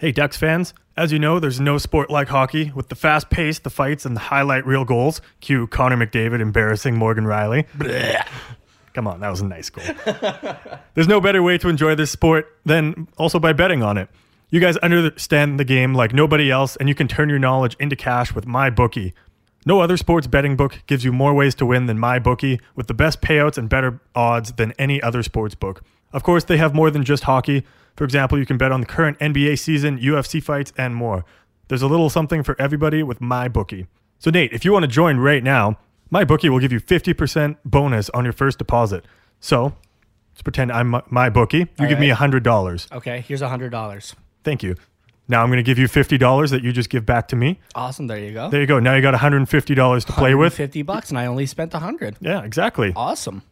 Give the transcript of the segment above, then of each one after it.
Hey, Ducks fans. As you know, there's no sport like hockey with the fast pace, the fights, and the highlight reel goals. Cue Connor McDavid embarrassing Morgan Rielly. Come on, that was a nice goal. there's no better way to enjoy this sport than also by betting on it. You guys understand the game like nobody else, and you can turn your knowledge into cash with MyBookie. No other sports betting book gives you more ways to win than MyBookie, with the best payouts and better odds than any other sports book. Of course, they have more than just hockey. For example, you can bet on the current NBA season, UFC fights, and more. There's a little something for everybody with MyBookie. So, Nate, if you want to join right now, MyBookie will give you 50% bonus on your first deposit. So, let's pretend I'm MyBookie. You All give me right. $100. Okay, here's a hundred dollars. Thank you. Now I'm going to give you $50 that you just give back to me. Awesome. There you go. There you go. Now you got $150 to play with. fifty bucks, and I only spent a hundred. Yeah, exactly. Awesome.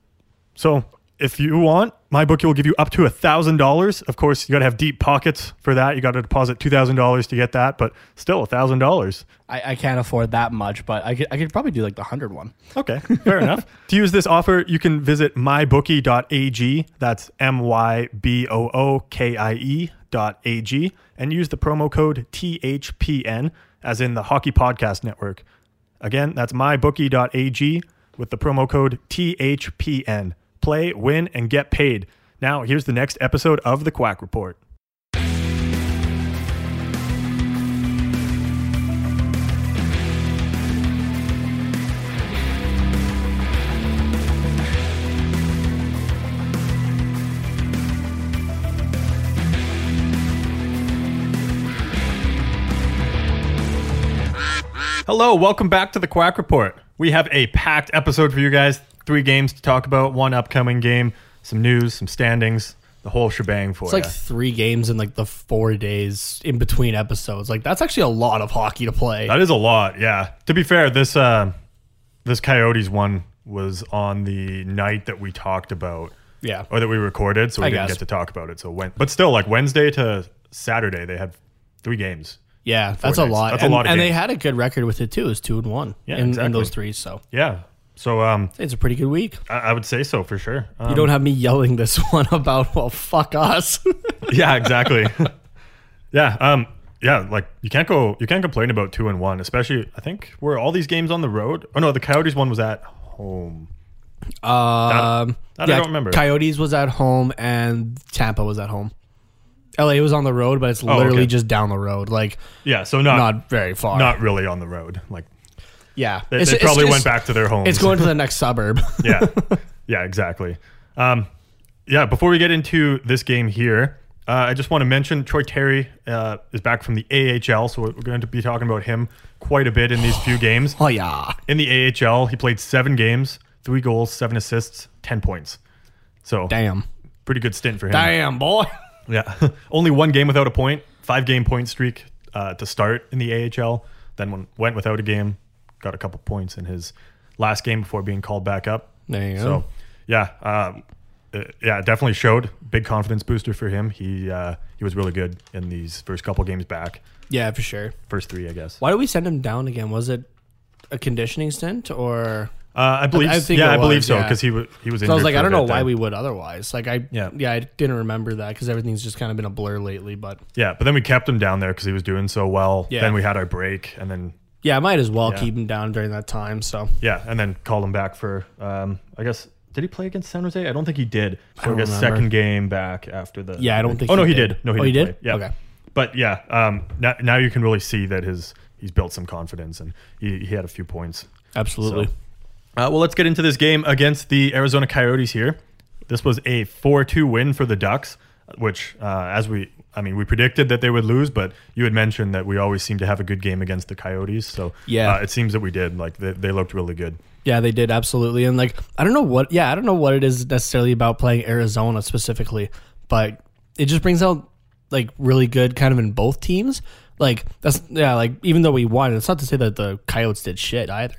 So if you want, MyBookie will give you up to a thousand dollars. Of course, you got to have deep pockets for that. You got to deposit two thousand dollars to get that, but still a thousand dollars. I, I can't afford that much, but I could I could probably do like the hundred one. Okay, fair enough. To use this offer, you can visit mybookie.ag. That's m y b o o k i e dot a g, and use the promo code THPN, as in the Hockey Podcast Network. Again, that's mybookie.ag with the promo code THPN. Play, win, and get paid. Now, here's the next episode of the Quack Report. Hello, welcome back to the Quack Report. We have a packed episode for you guys. Three games to talk about, one upcoming game, some news, some standings, the whole shebang for It's like three games in like the four days in between episodes. Like that's actually a lot of hockey to play. That is a lot, yeah. To be fair, this uh, this Coyotes one was on the night that we talked about, yeah. or that we recorded, so we I didn't guess. get to talk about it. So when, but still, like Wednesday to Saturday, they had three games. Yeah, that's a lot. That's a and, lot of and they had a good record with it too. It was two and one Yeah, in, in those three. So Yeah, so um, it's a pretty good week. I, I would say so for sure. Um, You don't have me yelling this one about well, fuck us. yeah, exactly. yeah, um, yeah, like you can't go, you can't complain about two and one, especially. I think were all these games on the road. Oh no, the Coyotes one was at home. Um, that I don't remember. Coyotes was at home and Tampa was at home. LA was on the road, but it's literally Oh, okay. just down the road, like Yeah, so not, not very far. Not really on the road. Like yeah, they, they probably went back to their homes. It's going to the next suburb. yeah, yeah, exactly. Um, yeah, before we get into this game here, uh, I just want to mention Troy Terry uh, is back from the AHL, so we're going to be talking about him quite a bit in these few games. oh yeah, In the AHL, he played seven games, three goals, seven assists, ten points. So damn, pretty good stint for him. damn boy. Yeah, only one game without a point, five game point streak uh, to start in the AHL. Then went without a game, got a couple points in his last game before being called back up. There you So go. yeah, um, uh, yeah, it definitely showed big confidence booster for him. He uh, he was really good in these first couple games back, Yeah, for sure. first three, I guess. Why did we send him down again? Was it a conditioning stint or? Uh, I believe, I think yeah, it I believe was, so yeah. because he was he was. So I was like, I don't know why there. we would otherwise. Like, I Yeah. yeah, I didn't remember that because everything's just kind of been a blur lately. But Yeah, but then we kept him down there because he was doing so well. Yeah. Then we had our break, and then yeah, I might as well Yeah. keep him down during that time. So yeah, and then called him back for. Um, I guess did he play against San Jose? I don't think he did. So I, don't guess remember. second game back after the. Yeah, I don't think Oh no, he did. No, he Oh, he did? play. Yeah. Okay. But yeah, um, now, now you can really see that his he's built some confidence and he, he had a few points. absolutely. So, uh, well, let's get into this game against the Arizona Coyotes here. This was a 4 2 win for the Ducks, which, uh, as we, I mean, we predicted that they would lose, but you had mentioned that we always seem to have a good game against the Coyotes. So, Yeah. uh, it seems that we did. Like, they, they looked really good. Yeah, they did absolutely. And like, I don't know what. Yeah, I don't know what it is necessarily about playing Arizona specifically, but it just brings out like really good kind of in both teams. Like that's yeah. Like even though we won, it's not to say that the Coyotes did shit either.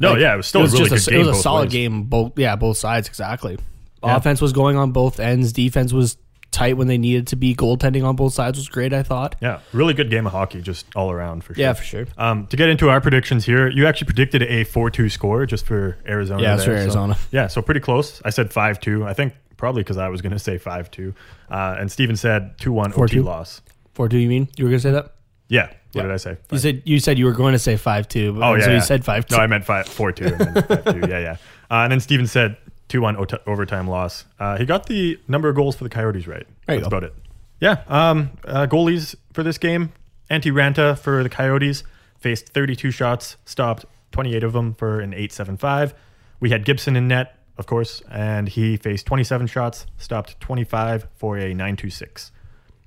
No, Like, yeah, it was still a really just good It was a solid ways. game. Both yeah, both sides exactly. Yeah. Offense was going on both ends. Defense was tight when they needed to be. Goaltending on both sides was great. I thought. Yeah, really good game of hockey, just all around for sure. Yeah, for sure. Um, to get into our predictions here, you actually predicted a 4 2 score just for Arizona. Yeah, there, for so- Arizona. yeah, so pretty close. I said 5 2. I think probably because I was going to say 5 2. Uh, and Steven said 2 1 OT 4-2. loss. Four two. You mean you were gonna say that? Yeah. What Yeah. did I say? You said you said you were going to say five two. Oh yeah. So yeah. you said five two. No, I meant five four two. and then five two. Yeah, yeah. Uh, and then Steven said two one ot- overtime loss. Uh, he got the number of goals for the Coyotes right. That's go. about it. Yeah. Um, uh, goalies for this game: Antti Raanta for the Coyotes faced 32 shots, stopped 28 of them for an 8.75. We had Gibson in net, of course, and he faced 27 shots, stopped 25 for a 9.26.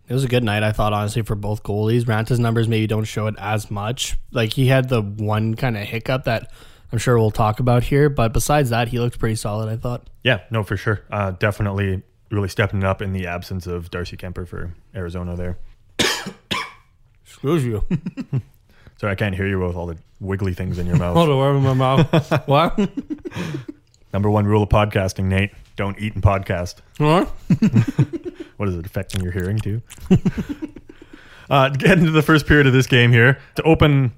It was a good night, I thought, honestly, for both goalies. Raanta's numbers maybe don't show it as much. Like he had the one kind of hiccup that I'm sure we'll talk about here, but besides that, he looked pretty solid. I thought. Yeah, no, for sure. Uh, definitely really stepping up in the absence of Darcy Kuemper for Arizona there. Excuse you. Sorry, I can't hear you with all the wiggly things in your mouth. Hold on, where in my mouth? what? Number one rule of podcasting, Nate: don't eat and podcast. Huh? What is it affecting your hearing too? uh, getting to the first period of this game here to open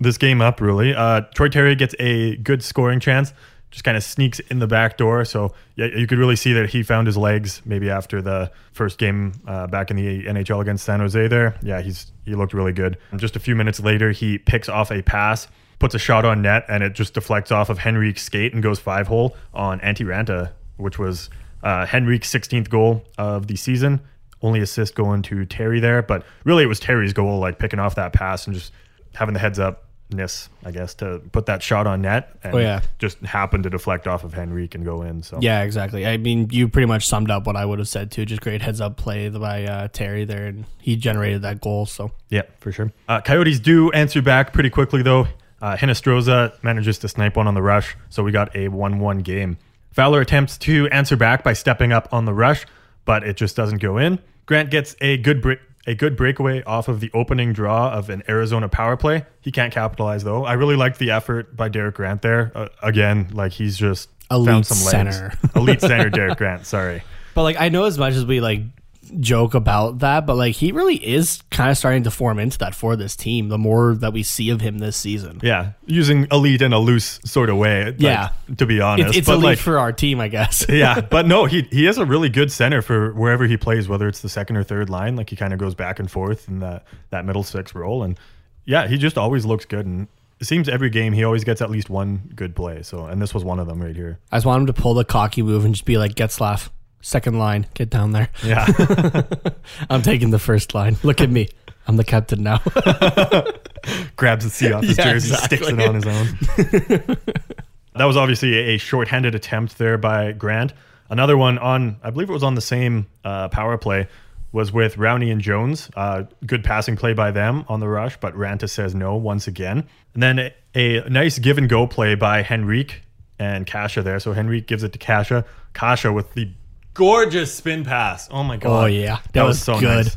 this game up. Really, uh, Troy Terry gets a good scoring chance. Just kind of sneaks in the back door. So yeah, you could really see that he found his legs maybe after the first game uh, back in the NHL against San Jose. There, yeah, he's he looked really good. And just a few minutes later, he picks off a pass, puts a shot on net, and it just deflects off of Henrique's skate and goes five hole on Antti Raanta, which was uh, Henrique's 16th goal of the season. Only assist going to Terry there, but really it was Terry's goal, like picking off that pass and just having the heads upness, I guess, to put that shot on net. And Oh, yeah. just happened to deflect off of Henrique and go in. So Yeah, exactly. I mean, you pretty much summed up what I would have said too. Just great heads up play by uh, Terry there, and he generated that goal. So Yeah, for sure. Uh, Coyotes do answer back pretty quickly, though. Uh, Hinostroza manages to snipe one on the rush, so we got a 1 1 game. Fowler attempts to answer back by stepping up on the rush, but it just doesn't go in. Grant gets a good. A good breakaway off of the opening draw of an Arizona power play. He can't capitalize though. I really liked the effort by Derek Grant there. Uh, again, like he's just Elite found some legs. center. Elite center Derek Grant. Sorry. But like I know as much as we like joke about that, but like he really is kind of starting to form into that for this team. The more that we see of him this season, Yeah, using elite in a loose sort of way. like, Yeah. to be honest, it's, it's elite like, for our team, I guess. yeah, but no, he he is a really good center for wherever he plays, whether it's the second or third line. Like he kind of goes back and forth in that that middle six role, and yeah, he just always looks good. And it seems every game he always gets at least one good play. So, and this was one of them right here. I just want him to pull the cocky move and just be like, "Get slav, second line, get down there." Yeah, I'm taking the first line. Look at me. I'm the captain now. grabs the C off his Yeah, jersey, sticks it on his own. that was obviously a, a shorthanded attempt there by Grant. Another one on, I believe it was on the same uh, power play, was with Rowney and Jones. Uh, good passing play by them on the rush, but Raanta says no once again. And then a, a nice give and go play by Henrique and Kase there. So Henrique gives it to Kase. Kase with the gorgeous spin pass. Oh my god! Oh, yeah. That was so good.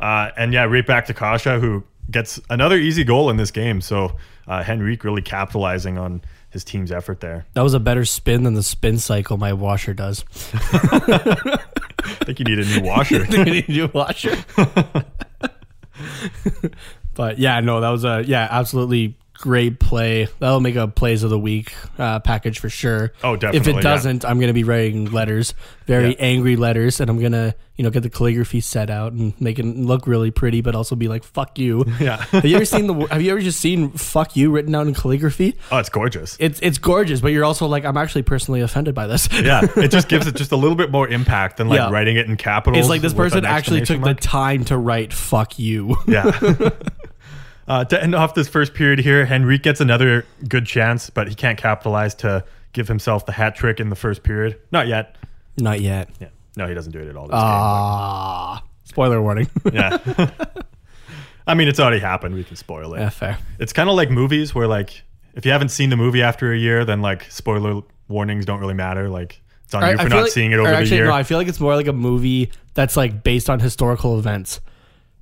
Uh, and yeah, right back to Kase, who gets another easy goal in this game. So uh, Henrique really capitalizing on his team's effort there. that was a better spin than the spin cycle my washer does. I think you need a new washer. I think you Need a new washer. but yeah, no, that was a yeah, absolutely great play. That'll make a plays of the week uh, package for sure. Oh, definitely. If it doesn't, I'm gonna be writing letters, very Yeah. angry letters, and I'm gonna you know get the calligraphy set out and make it look really pretty, but also be like "fuck you." Yeah. have you ever seen the? Have you ever just seen "fuck you" written out in calligraphy? Oh, it's gorgeous. It's it's gorgeous, but you're also like, I'm actually personally offended by this. yeah, it just gives it just a little bit more impact than like Yeah. writing it in capitals. It's like this person actually took exclamation the time to write "fuck you." Yeah. uh, to end off this first period here, Henrique gets another good chance, but he can't capitalize to give himself the hat trick in the first period. Not yet. Not yet. Yeah. No, he doesn't do it at all. This Ah, spoiler warning. Yeah. I mean, it's already happened. We can spoil it. yeah, fair. It's kind of like movies where, like, if you haven't seen the movie after a year, then like spoiler warnings don't really matter. Like, it's on you for not like- seeing it over the year. No, I feel like it's more like a movie that's like based on historical events.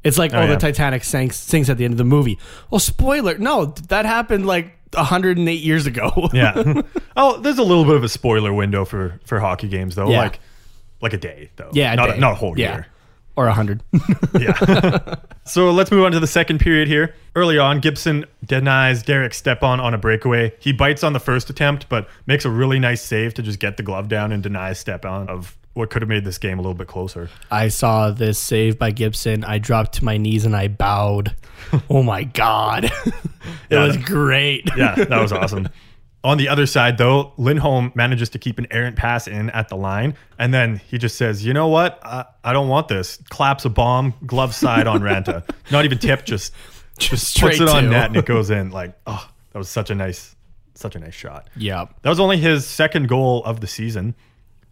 It's like, oh, yeah. the Titanic sinks, sinks at the end of the movie. Well, spoiler, no, that happened like 108 years ago. yeah. oh, there's a little bit of a spoiler window for for hockey games though. Yeah. Like, like a day though. yeah, a not day. A, not a whole yeah. year. or a 100. Yeah. so let's move on to the second period here. Early on, Gibson denies Derek Stepan on a breakaway. He bites on the first attempt, but makes a really nice save to just get the glove down and denies Stepan of what could have made this game a little bit closer. I saw this save by Gibson. I dropped to my knees and I bowed. oh my god, it Yeah, was that- great. Yeah, that was awesome. On the other side, though, Lindholm manages to keep an errant pass in at the line, and then he just says, "You know what? I, I don't want this." Claps a bomb, glove side on Raanta. Not even tip, just just straight puts it on to. net and it goes in. Like, oh, that was such a nice, such a nice shot. yeah, That was only his second goal of the season,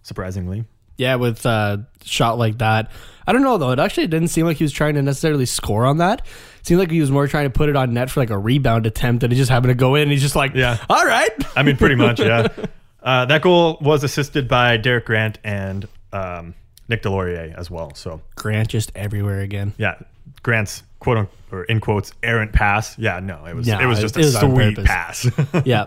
surprisingly. Yeah. With a shot like that, I don't know though. It actually didn't seem like he was trying to necessarily score on that. It seemed like he was more trying to put it on net for like a rebound attempt, and it just happened to go in. And he's just like, Yeah. all right." I mean, pretty much, yeah. Uh, that goal was assisted by Derek Grant and um, Nick Deslauriers as well. So Grant just everywhere again. yeah, Grant's quote unquote, or in quotes errant pass. Yeah, no, it was No, it was just it a was sweet pass. Yeah.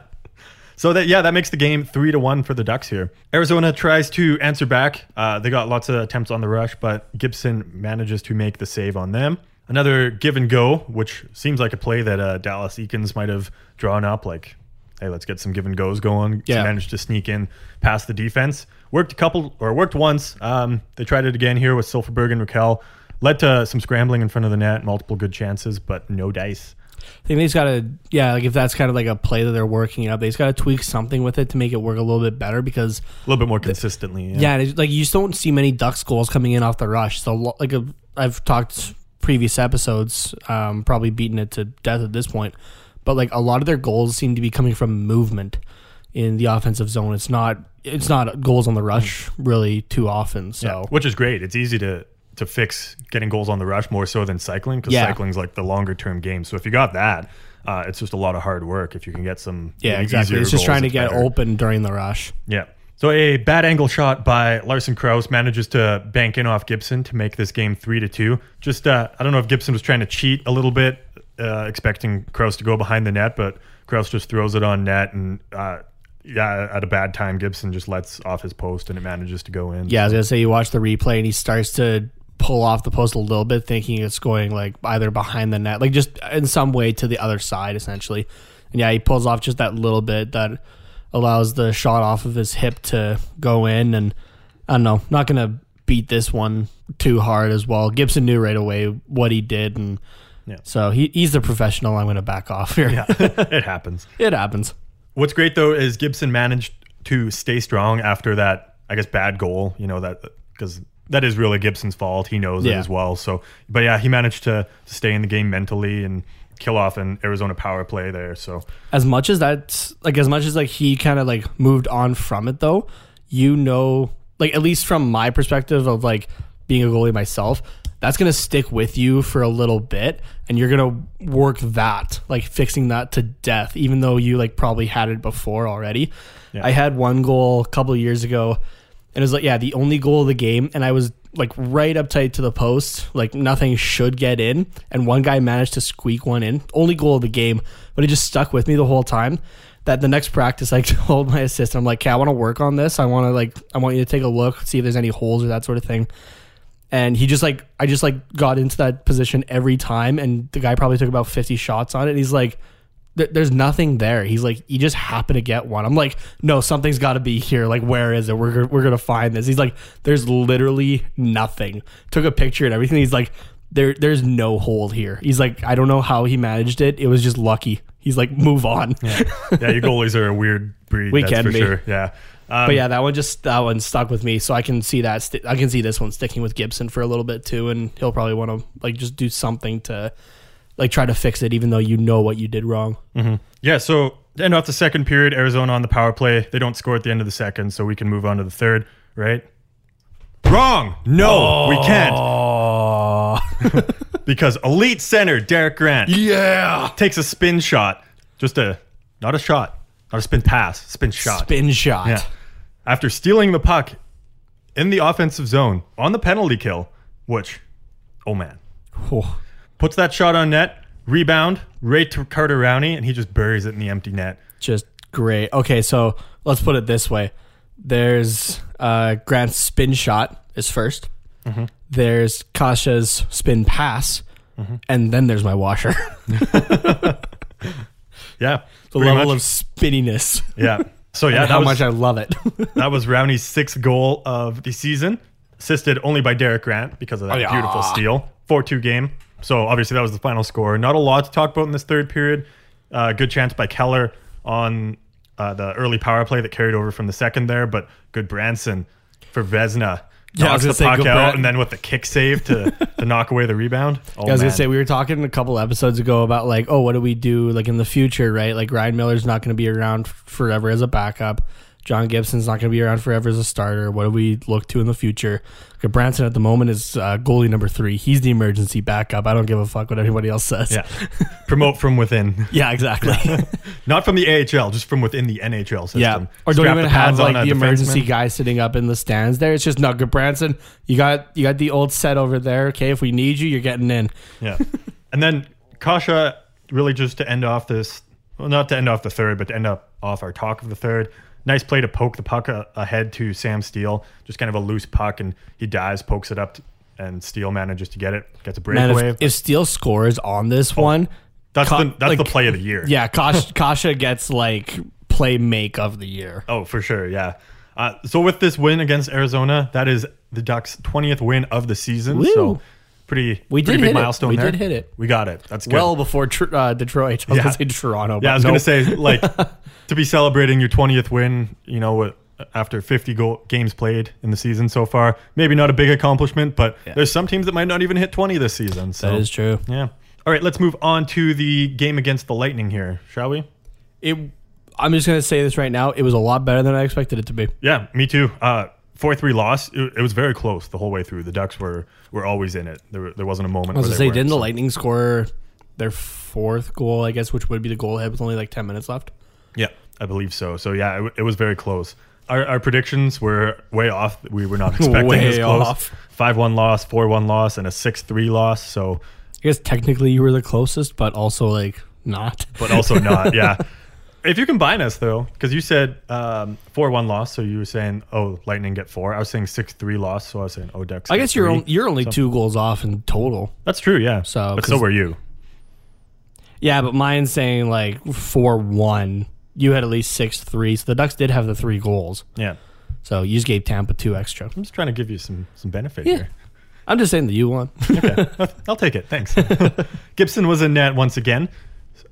So that yeah, that makes the game three to one for the Ducks here. Arizona tries to answer back. Uh, they got lots of attempts on the rush, but Gibson manages to make the save on them. Another give and go, which seems like a play that uh, Dallas Eakins might have drawn up. Like, hey, let's get some give and goes going. Yeah. Managed to sneak in past the defense. Worked a couple or worked once. Um, they tried it again here with Silfverberg and Rakell. Led to some scrambling in front of the net, multiple good chances, but no dice. I think they just gotta, yeah, like if that's kind of like a play that they're working up, they just gotta tweak something with it to make it work a little bit better because, A little bit more consistently. yeah, it's like you just don't see many Ducks goals coming in off the rush. So, like, a, I've talked previous episodes, um, probably beaten it to death at this point, but like a lot of their goals seem to be coming from movement in the offensive zone. It's not, it's not goals on the rush really too often. So, Yeah, which is great. It's easy to to fix getting goals on the rush more so than cycling because Yeah. cycling's like the longer term game. So if you got that, uh, it's just a lot of hard work. If you can get some yeah, exactly. It's just goals, trying to get better. open during the rush. Yeah. So a bad angle shot by Lawson Crouse manages to bank in off Gibson to make this game three to two. Just uh, I don't know if Gibson was trying to cheat a little bit, uh, expecting Crouse to go behind the net, but Crouse just throws it on net and. Uh, yeah, at a bad time, Gibson just lets off his post and it manages to go in. Yeah, I was gonna say you watch the replay and he starts to pull off the post a little bit, thinking it's going like either behind the net, like just in some way to the other side, essentially. And yeah, he pulls off just that little bit that allows the shot off of his hip to go in. And I don't know, not gonna beat this one too hard as well. Gibson knew right away what he did, and Yeah. so he, he's the professional. I'm gonna back off here. Yeah, it happens. it happens. What's great though is Gibson managed to stay strong after that, I guess, bad goal. You know that because that is really Gibson's fault. He knows it as well. So, but yeah, he managed to, to stay in the game mentally and kill off an Arizona power play there. So as much as that's like as much as like he kind of like moved on from it though you know like at least from my perspective of like being a goalie myself that's gonna stick with you for a little bit and you're gonna work that like fixing that to death even though you like probably had it before already Yeah. i had one goal a couple of years ago and it was like yeah the only goal of the game and i was like right up tight to the post like nothing should get in and one guy managed to squeak one in. Only goal of the game but it just stuck with me the whole time that the next practice i told my assistant i'm like okay i want to work on this. I want to like i want you to take a look see if there's any holes or that sort of thing. And he just like i just like got into that position every time and the guy probably took about 50 shots on it and he's like "There- there's nothing there. He's like you just happen to get one. I'm like no something's got to be here. Like where is it? We're, we're gonna find this. He's like there's literally nothing. Took a picture and everything. He's like there there's no hole here. He's like i don't know how he managed it. It was just lucky. He's like move on. Yeah, yeah your goalies are a weird breed. We can for be. sure. Yeah. Um, But yeah, that one just that one stuck with me, so I can see that. St- I can see this one sticking with Gibson for a little bit too, and he'll probably want to like just do something to like try to fix it, even though you know what you did wrong. Mm-hmm. Yeah, so to end off the second period, Arizona on the power play. They don't score at the end of the second, so we can move on to the third, right? Wrong. No, we can't. Oh Because elite center Derek Grant yeah, takes a spin shot. Just a not a shot, not a spin pass, spin shot. spin shot. Yeah. After stealing the puck in the offensive zone on the penalty kill, which oh man. Oh, Puts that shot on net, rebound, right to Carter Rowney, and he just buries it in the empty net. just great. Okay, so let's put it this way: there's uh, Grant's spin shot is 1st Mm-hmm. There's Kase's spin pass, and then there's my washer. Yeah. the level much. of spinniness. Yeah. So yeah, that how was, much I love it. that was Rowney's sixth goal of the season, assisted only by Derek Grant because of that Oh, yeah. beautiful steal. 4 2 game. So obviously that was the final score. Not a lot to talk about in this third period. Uh, good chance by Keller on uh, the early power play that carried over from the second there, but Gudbranson for Vesna. Yeah, knocks the say, puck out Bran- and then with the kick save to, to knock away the rebound. Oh, I was man. gonna say we were talking a couple episodes ago about like, oh, what do we do like in the future, right? Like Ryan Miller's not going to be around forever as a backup. John Gibson's not going to be around forever as a starter. What do we look to in the future? Branson at the moment is uh, goalie number three. He's the emergency backup. I don't give a fuck what anybody else says. yeah, promote from within. yeah, exactly. Not from the AHL, just from within the NHL system. yeah, or don't Strap even have like the emergency defenseman. guy sitting up in the stands there. It's just no good, Branson. You got you got the old set over there. Okay, if we need you, you're getting in. Yeah. and then Kase, really just to end off this, well, not to end off the third, but to end up off our talk of the third. Nice play to poke the puck a- ahead to Sam Steel. Just kind of a loose puck, and he dives, pokes it up, t- and Steel manages to get it. Gets a Man, breakaway. if, if Steel scores on this one, that's Ka- the that's like- the play of the year. Yeah, Kase, Kase gets like play make of the year. Oh, for sure. Yeah. Uh, so with this win against Arizona, that is the Ducks' twentieth win of the season. Woo. So pretty, We pretty did big hit it. milestone We there. did hit it. We got it. That's good. Well before tr- uh, Detroit. I was Yeah. gonna say Toronto. Yeah, I was no. gonna say like to be celebrating your 20th win, you know, after 50 goal, games played in the season so far. Maybe not a big accomplishment, but there's some teams that might not even hit 20 this season. So that is true. yeah. All right, let's move on to the game against the Lightning here, shall we? It. I'm just gonna say this right now. It was a lot better than I expected it to be. Yeah, me too. Uh, four three loss. It, it was very close the whole way through. The Ducks were were always in it. There, there wasn't a moment. I was gonna they say, didn't the Lightning score their fourth goal? I guess, which would be the goal ahead with only like ten minutes left. Yeah, I believe so. So yeah, it, it was very close. Our, our predictions were way off. We were not expecting Way this close. off. Five one loss, four one loss, and a six three loss. So, I guess technically you were the closest, but also like not. but also not. Yeah. If you combine us though, because you said um, four one loss, so you were saying oh Lightning get four. I was saying six three loss, so I was saying oh Ducks. I guess you're three. on, you're only two goals off in total. That's true. Yeah. So, but so were you. Yeah, but mine's saying like four one. You had at least six three, so the Ducks did have the three goals. Yeah. So you just gave Tampa two extra. I'm just trying to give you some some benefit Yeah. here. I'm just saying that you won. okay, I'll take it. Thanks. Gibson was in net once again.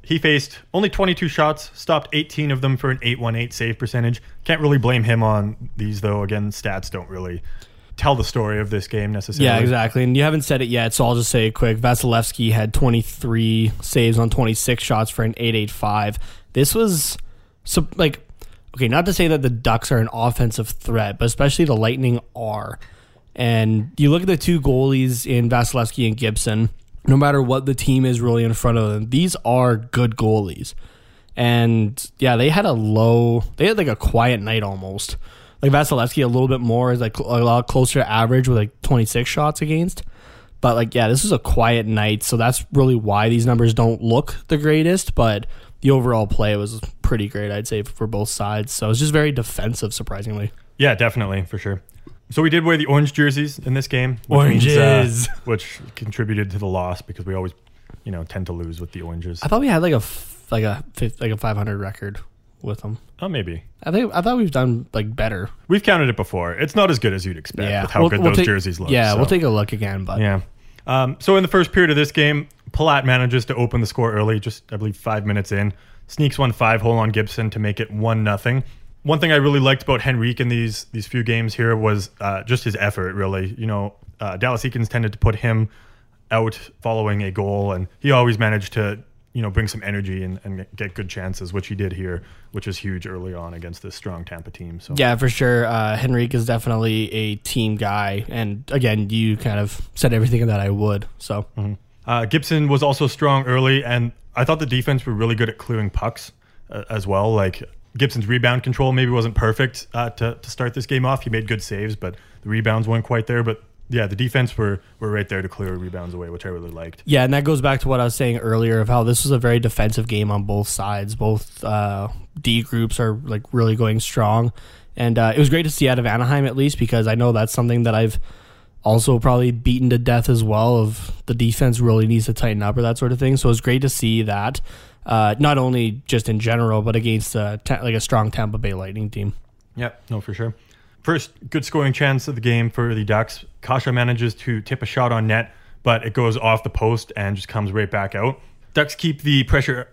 He faced only 22 shots, stopped 18 of them for an 818 save percentage. Can't really blame him on these, though. Again, stats don't really tell the story of this game necessarily. Yeah, exactly. And you haven't said it yet, so I'll just say it quick. Vasilevskiy had 23 saves on 26 shots for an 885. This was so like okay, not to say that the Ducks are an offensive threat, but especially the Lightning are. And you look at the two goalies in Vasilevskiy and Gibson, no matter what the team is really in front of them, these are good goalies. And yeah, they had a low, they had like a quiet night almost. Like Vasilevskiy, a little bit more is like a lot closer to average with like 26 shots against. But like, yeah, this is a quiet night, so that's really why these numbers don't look the greatest. But the overall play was pretty great, I'd say, for both sides. So it's just very defensive, surprisingly. Yeah, definitely, for sure. So we did wear the orange jerseys in this game. Which means, uh, Oranges. which contributed to the loss because we always, you know, tend to lose with the oranges. I thought we had like a f- like a fif- like a 500 record with them. Oh, maybe. I think I thought we've done like better. We've counted it before. It's not as good as you'd expect with how We'll- good we'll those take- jerseys look. Yeah, so. we'll take a look again, but Yeah. Um, so in the first period of this game, Palat manages to open the score early, just I believe five minutes in. Sneaks one five hole on Gibson to make it one nothing. One thing I really liked about Henrique in these these few games here was uh, just his effort. Really, you know, uh, Dallas Eakins tended to put him out following a goal, and he always managed to you know bring some energy and, and get good chances, which he did here, which is huge early on against this strong Tampa team. So Yeah, for sure. Uh, Henrique is definitely a team guy, and again, you kind of said everything that I would. So Uh, Gibson was also strong early, and I thought the defense were really good at clearing pucks uh, as well. Like Gibson's rebound control maybe wasn't perfect uh, to, to start this game off. He made good saves, but the rebounds weren't quite there. But yeah, the defense were, were right there to clear rebounds away, which I really liked. yeah, and that goes back to what I was saying earlier of how this was a very defensive game on both sides. Both uh, D groups are like really going strong, and uh, it was great to see out of Anaheim at least because I know that's something that I've also probably beaten to death as well. Of the defense really needs to tighten up or that sort of thing. So it's great to see that, uh, not only just in general, but against uh, like a strong Tampa Bay Lightning team. Yep, no, for sure. First good scoring chance of the game for the Ducks. Kase manages to tip a shot on net, but it goes off the post and just comes right back out. Ducks keep the pressure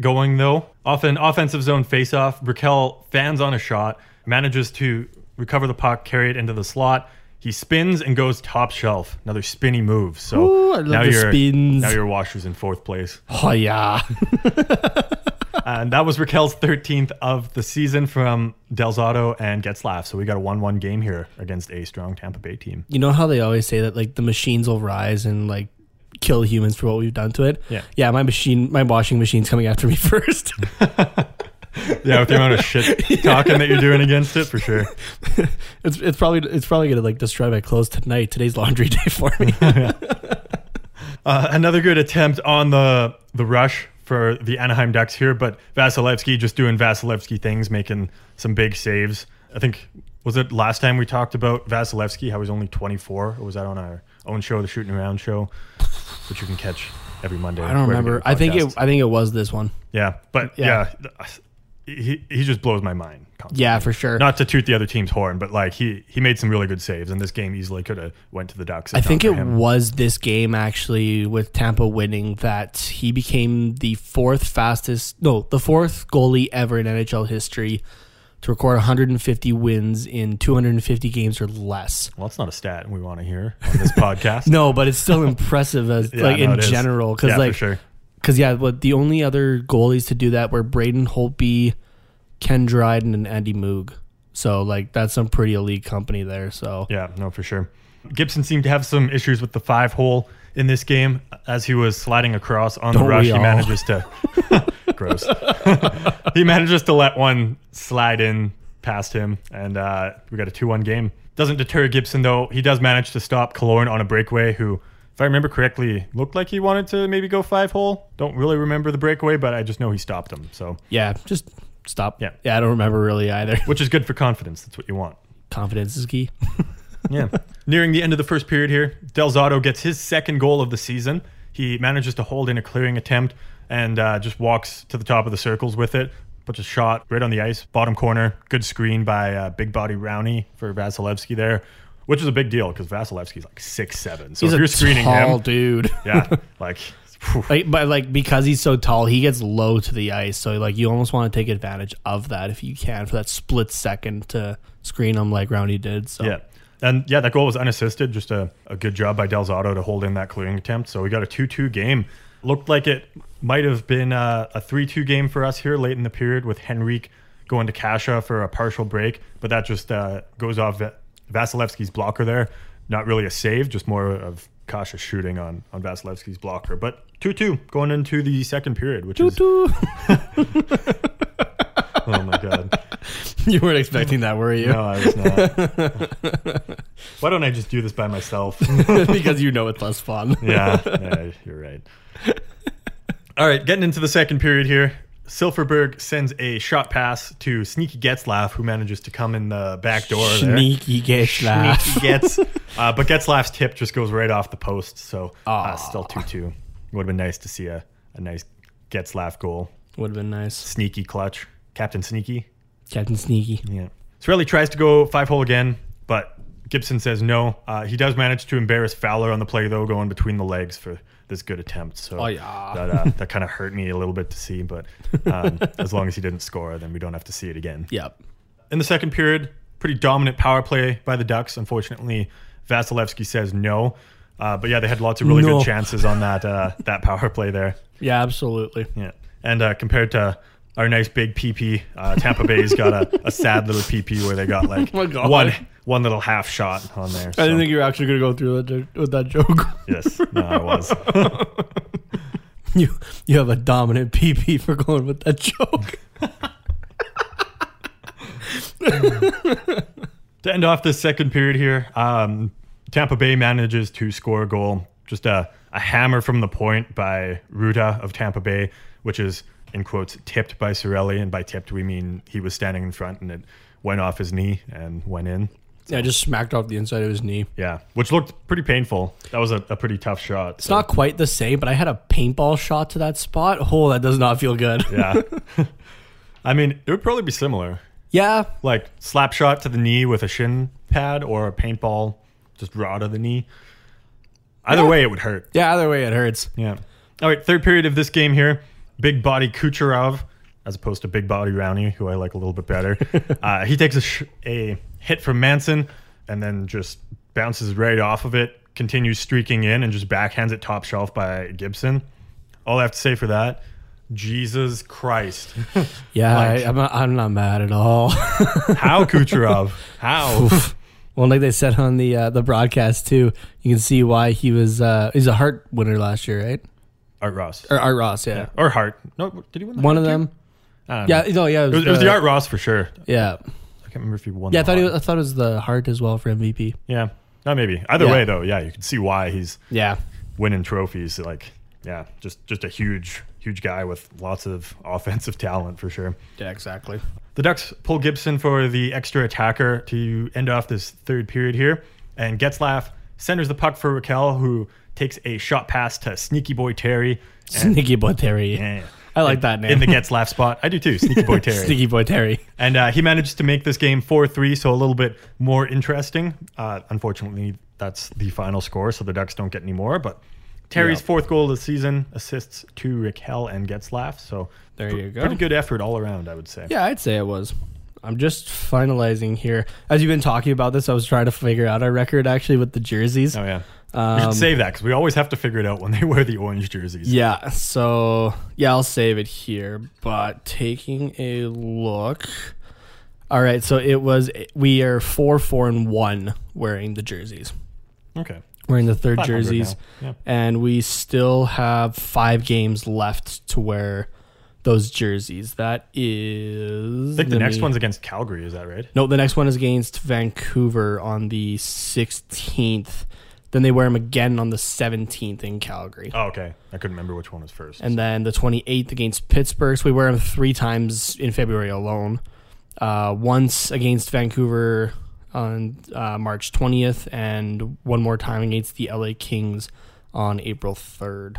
going though. Often offensive zone faceoff. Brickell fans on a shot, manages to recover the puck, carry it into the slot. He spins and goes top shelf. Another spinny move. So Ooh, I love now the you're spins. now your Washers in fourth place. Oh yeah, And that was Rakell's 13th of the season from Del Zotto and Gets Getzlaff. So we got a 1 1 game here against a strong Tampa Bay team. you know how they always say that like the machines will rise and like kill humans for what we've done to it. Yeah. yeah. My machine, my washing machine's coming after me first. Yeah, with the amount of shit talking that you're doing against it, for sure. it's it's probably it's probably gonna like destroy my clothes tonight. Today's laundry day for me. Uh, another good attempt on the the rush for the Anaheim Ducks here, but Vasilevskiy just doing Vasilevskiy things, making some big saves. I think was it last time we talked about Vasilevskiy? How he's only 24, or was that on our own show, the Shootin' Around show, which you can catch every Monday. I don't remember. I think it. I think it was this one. Yeah, but Yeah. yeah, he he just blows my mind. constantly. Yeah, for sure. Not to toot the other team's horn, but like he he made some really good saves, and this game easily could have went to the Ducks. I think it him. was this game actually with Tampa winning that he became the fourth fastest, no, the fourth goalie ever in NHL history to record 150 wins in 250 games or less. Well, that's not a stat we want to hear on this podcast. No, but it's still impressive as Yeah, like no, in general because yeah, like for sure. Because yeah, but the only other goalies to do that were Braden Holtby, Ken Dryden, and Andy Moog. So like that's some pretty elite company there. So Yeah, no, for sure. Gibson seemed to have some issues with the five hole in this game as he was sliding across on the Don't rush. He manages to gross. he manages to let one slide in past him, and uh, we got a two-one game. Doesn't deter Gibson though. He does manage to stop Killorn on a breakaway. Who, I remember correctly, looked like he wanted to maybe go five hole. Don't really remember the breakaway, but I just know he stopped him. So, yeah, just stop. Yeah. yeah, I don't remember really either. which is good for confidence. That's what you want. Confidence is key. Yeah. Nearing the end of the first period here, Del Zotto gets his second goal of the season. He manages to hold in a clearing attempt and uh, just walks to the top of the circles with it. Puts a shot right on the ice, bottom corner. Good screen by uh, big body Rowney for Vasilevskiy there, which is a big deal because Vasilevskiy's like six seven. So He's if you're screening tall him, dude. yeah, like. Like, but like because he's so tall, he gets low to the ice. So like you almost want to take advantage of that if you can for that split second to screen him like Rowney did. So Yeah. And yeah, that goal was unassisted. Just a, a good job by Del Zotto to hold in that clearing attempt. So we got a 2 2 game. Looked like it might have been uh, a 3 2 game for us here late in the period with Henrique going to Kase for a partial break. But that just uh, goes off Vasilevskiy's blocker there. Not really a save, just more of Kase shooting on, on Vasilevskiy's blocker. But 2 2 going into the second period, which is. Doo-doo. Oh my God. you weren't expecting that, were you? No, I was not. Why don't I just do this by myself? because you know it's less fun. yeah, yeah, you're right. All right, getting into the second period here. Silfverberg sends a shot pass to Sneaky Getzlaff, who manages to come in the back door there. Sneaky gets laugh. Sneaky Getz. Uh, but Getzlaff's tip just goes right off the post, so uh, still 2 2. Would have been nice to see a, a nice Getzlaff goal. Would have been nice. Sneaky clutch. Captain Sneaky. Captain Sneaky. Yeah. Cirelli tries to go five hole again, but Gibson says no. Uh, he does manage to embarrass Fowler on the play, though, going between the legs for this good attempt. So Oh, yeah. that, uh, that kind of hurt me a little bit to see, but um, as long as he didn't score, then we don't have to see it again. Yep. In the second period, pretty dominant power play by the Ducks. Unfortunately, Vasilevskiy says no. Uh, but yeah, they had lots of really No. good chances on that uh, that power play there. Yeah, absolutely. Yeah. And uh, compared to our nice big PP, uh, Tampa Bay's got a, a sad little PP where they got like Oh one one little half shot on there. I didn't think you were actually going to go through that with that joke. yes, no, I was. you you have a dominant PP for going with that joke. to end off this second period here, um, Tampa Bay manages to score a goal. Just a, a hammer from the point by Rutta of Tampa Bay, which is in quotes tipped by Cirelli, and by tipped we mean he was standing in front and it went off his knee and went in. Yeah, just smacked off the inside of his knee. Yeah, which looked pretty painful. That was a, a pretty tough shot. It's not quite the same, but I had a paintball shot to that spot. Oh, that does not feel good. Yeah. I mean, it would probably be similar. yeah, Like slap shot to the knee with a shin pad or a paintball just raw to the knee. Either Yeah. way, it would hurt. yeah. Either way, it hurts. Yeah. All right, third period of this game here. Big body Kucherov, as opposed to big body Rowney, who I like a little bit better. uh, he takes a, sh- a hit from Manson and then just bounces right off of it, continues streaking in, and just backhands it top shelf by Gibson. All I have to say for that, Jesus Christ. Yeah, Like- I, I'm, not, I'm not mad at all. How Kucherov? How? well, like they said on the uh, the broadcast too, you can see why he was uh, he's a Hart winner last year, right? Art Ross. Or Art Ross, yeah. Or Hart. No, did he win the One of them. I don't Yeah, know. no, yeah. It was, it was the Art Ross for sure. Yeah, I can't remember if he won. yeah. I the thought he, Hart. was- I thought it was the Hart as well for MVP. Yeah, not maybe. Either Yeah. way, though, yeah, you can see why he's Yeah, winning trophies. Like, yeah, just just a huge, huge guy with lots of offensive talent for sure. yeah, exactly. The Ducks pull Gibson for the extra attacker to end off this third period here, and Getzlaff centers the puck for Rakell, who takes a shot pass to Sneaky Boy Terry. And, Sneaky boy Terry. yeah, I like in- that name. in the Getzlaff spot. I do too, Sneaky Boy Terry. Sneaky boy Terry. And uh, he manages to make this game 4 3, so a little bit more interesting. Uh, unfortunately, that's the final score, so the Ducks don't get any more. But Terry's Yeah. fourth goal of the season assists to Rakell and Getzlaff. So There pr- you go. Pretty good effort all around, I would say. Yeah, I'd say it was. I'm just finalizing here. As you've been talking about this, I was trying to figure out our record actually with the jerseys. Oh, yeah. We Um, should save that because we always have to figure it out when they wear the orange jerseys. Yeah, so yeah, I'll save it here. But taking a look. All right, so it was we are four, four, and one wearing the jerseys, Okay. wearing the third jerseys. Yeah. and we still have five games left to wear those jerseys. That is. I think the next me- one's against Calgary. Is that right? No, the next one is against Vancouver on the 16th. Then they wear them again on the 17th in Calgary. Oh, okay. I couldn't remember which one was first. And then the 28th against Pittsburgh. So we wear them three times in February alone. Uh, once against Vancouver on uh, March 20th, and one more time against the LA Kings on April 3rd.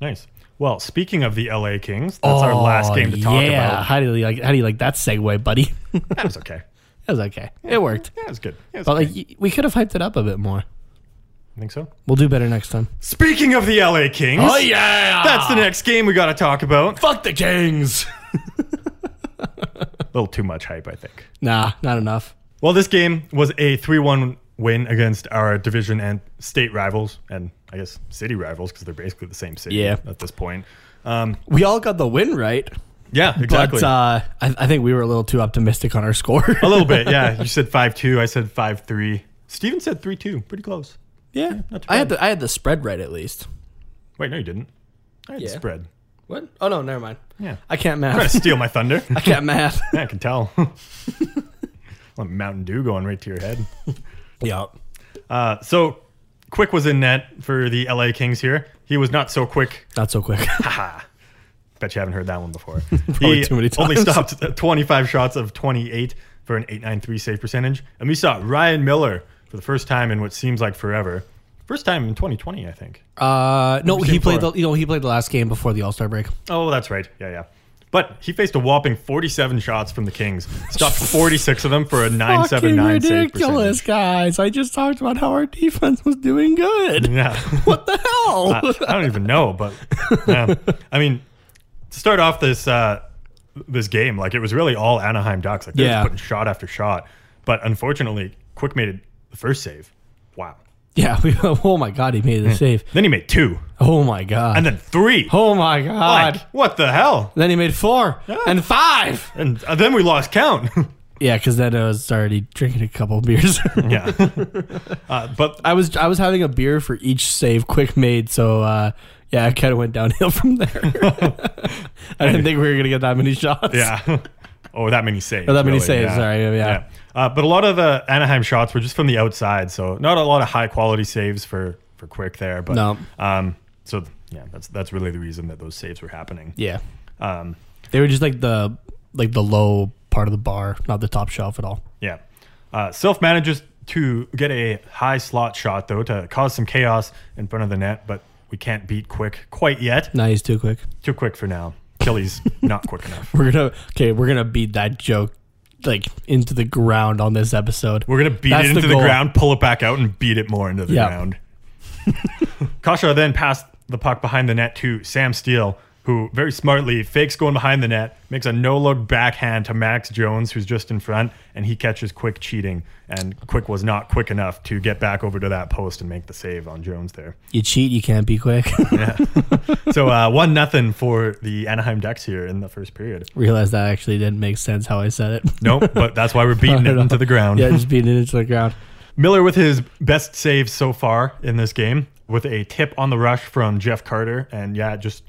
nice. Well, speaking of the LA Kings, that's our last game to talk Oh, yeah. about. How do you like? How do you like that segue, buddy? That was okay. That was okay. It worked. Yeah, it was good. It was But okay. like, we could have hyped it up a bit more. I think so. We'll do better next time. Speaking of the LA Kings, Oh, yeah! that's the next game we got to talk about. Fuck the Kings. A little too much hype, I think. Nah, not enough. Well, this game was a 3 1 win against our division and state rivals, and I guess city rivals because they're basically the same city Yeah. at this point. Um, We all got the win right, yeah, exactly. but uh, I, I think we were a little too optimistic on our score. a little bit, yeah. You said 5 2, I said 5 3. Steven said 3 2. Pretty close. Yeah, not too I had the I had the spread right at least. Wait, no, you didn't. I had the spread. What? Oh no, never mind. Yeah. I can't math. Trying to steal my thunder. I can't math. yeah, I can tell. Like Mountain Dew going right to your head. yeah. Uh, so Quick was in net for the LA Kings here. He was not so quick. Not so quick. Haha. Bet you haven't heard that one before. He too many only stopped 25 shots of 28 for an 893 save percentage. And we saw Ryan Miller for the first time in what seems like forever. First time in 2020, I think. Uh, no, he played the you know he played the last game before the All Star break. Oh, that's right. Yeah, yeah. But he faced a whopping 47 shots from the Kings, stopped 46 of them for a 979 save ridiculous, guys! I just talked about how our defense was doing good. Yeah. What the hell? I, I don't even know, but yeah. I mean, to start off this uh, this game, like it was really all Anaheim Ducks. Like they Yeah. were putting shot after shot, but unfortunately, Quick made it the first save. Wow. yeah. We, oh my god, he made the save. Then he made two, Oh my god. and then three. oh my god. Like, what the hell? Then he made four and five. And uh, then we lost count. Yeah, because then I was already drinking a couple beers. yeah. uh, but I was I was having a beer for each save Quick made, so uh, yeah, I kind of went downhill from there. I didn't think we were gonna get that many shots. yeah. Oh, that many saves. Or that many really, saves, sorry, yeah. Uh, but a lot of the Anaheim shots were just from the outside, so not a lot of high quality saves for for Quick there. But No. um, so yeah, that's that's really the reason that those saves were happening. yeah. Um, They were just like the like the low part of the bar, not the top shelf at all. yeah. Uh, Self manages to get a high slot shot though to cause some chaos in front of the net, but we can't beat Quick quite yet. Nah, he's too quick. Too quick for now. Kelly's not quick enough. We're gonna okay. We're gonna beat that joke like into the ground on this episode. We're gonna beat That's it into the the, ground, pull it back out, and beat it more into the Yeah. ground. Kase then passed the puck behind the net to Sam Steel, who very smartly fakes going behind the net, makes a no look backhand to Max Jones, who's just in front, and he catches Quick cheating. And Quick was not quick enough to get back over to that post and make the save on Jones there. You cheat, you can't be quick. Yeah. so uh, one nothing for the Anaheim Ducks here in the first period. Realize that actually didn't make sense how I said it. Nope, but that's why we're beating it into the ground. yeah, just beating it into the ground. Miller with his best save so far in this game with a tip on the rush from Jeff Carter. And yeah, just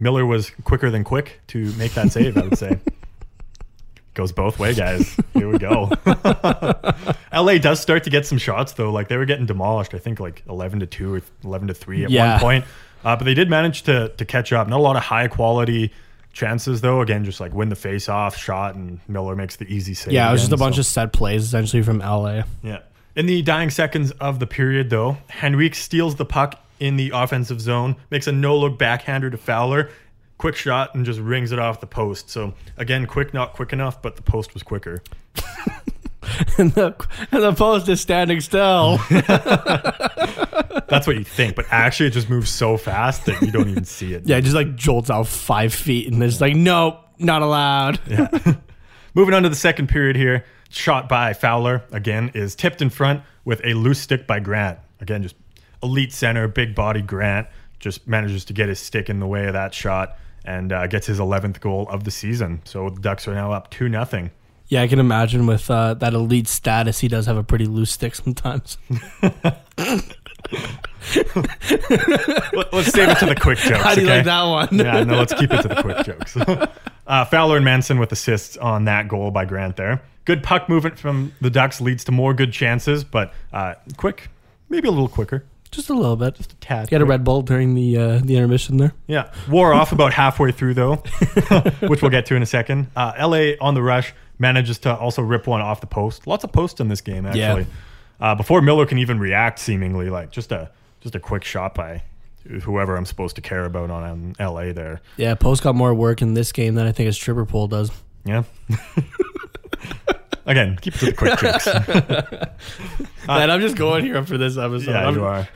Miller was quicker than quick to make that save, I would say. Goes both way, guys. Here we go. LA does start to get some shots though. Like they were getting demolished, I think like 11 to 2 or 11 to 3 at Yeah. one point. Uh, but they did manage to to catch up. Not a lot of high quality chances though. Again, just like win the face off shot and Miller makes the easy save. Yeah, it was just a again, bunch so- of set plays essentially from LA. yeah. In the dying seconds of the period, though, Henrique steals the puck in the offensive zone, makes a no look backhander to Fowler. Quick shot and just rings it off the post. So, again, quick, not quick enough, but the post was quicker. and, the, and the post is standing still. That's what you think, but actually, it just moves so fast that you don't even see it. yeah, it just like jolts out five feet and it's like, nope, not allowed. Yeah. Moving on to the second period here. Shot by Fowler, again, is tipped in front with a loose stick by Grant. Again, just elite center, big body Grant just manages to get his stick in the way of that shot and uh, gets his 11th goal of the season. So the Ducks are now up 2 nothing. Yeah, I can imagine with uh, that elite status, he does have a pretty loose stick sometimes. Let- Let's save it to the quick jokes. How do you okay? like that one? yeah, no, let's keep it to the quick jokes. uh, Fowler and Manson with assists on that goal by Grant there. Good puck movement from the Ducks leads to more good chances, but uh, quick, maybe a little quicker. Just a little bit. Just a tad. He had a. Red Bull during the uh, the intermission there. Yeah, wore off about halfway through though, which we'll get to in a second. Uh, LA on the rush manages to also rip one off the post. Lots of posts in this game actually. Uh, before Miller can even react, seemingly like just a just a quick shot by whoever I'm supposed to care about on um, LA there. Yeah, Post got more work in this game than I think his stripper pole does. Yeah. Again, keep it to the quick jokes. Man, I'm just going here for this episode. Yeah, I'm- you are.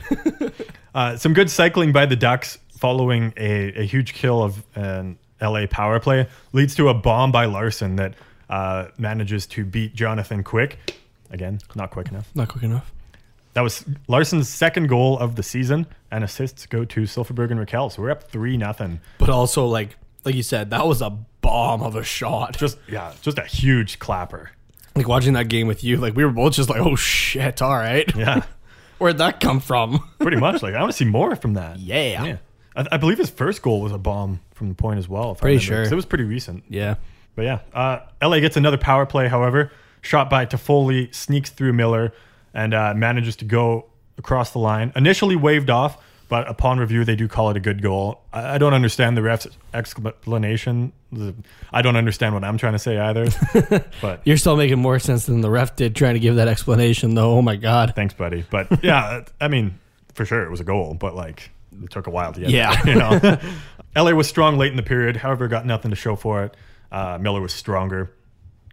uh, some good cycling by the Ducks following a, a huge kill of an LA power play leads to a bomb by Larsson that uh, manages to beat Jonathan Quick. Again, not quick enough. Not quick enough. That was Larsson's second goal of the season, and assists go to Silfverberg and Rakell. So we're up three nothing. But also, like like you said, that was a bomb of a shot. Just yeah, just a huge clapper. Like watching that game with you, like we were both just like, oh shit, all right. Yeah, Where'd that come from? pretty much. Like I want to see more from that. Yeah. Yeah. I, I believe his first goal was a bomb from the point as well. If Pretty sure. It was pretty recent. Yeah. But yeah, uh, LA gets another power play, however. Shot by Toffoli, sneaks through Miller, and uh, manages to go across the line. Initially waved off, but upon review, they do call it a good goal. I, I don't understand the ref's explanation. I don't understand what I'm trying to say either. but You're still making more sense than the ref did trying to give that explanation, though. Oh my god. thanks, buddy. But yeah, I mean, for sure it was a goal, but like it took a while to get Yeah. there, you know. LA was strong late in the period, however, got nothing to show for it. Uh, Miller was stronger.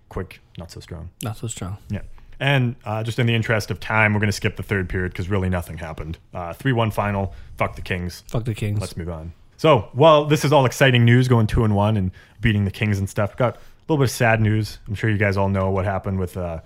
Quick, not so strong. Not so strong. Yeah. And uh, just in the interest of time, we're going to skip the third period because really nothing happened. 3 1 final. Fuck the Kings. Fuck the Kings. Let's move on. So, while this is all exciting news going 2 and 1 and beating the Kings and stuff, got a little bit of sad news. I'm sure you guys all know what happened with uh,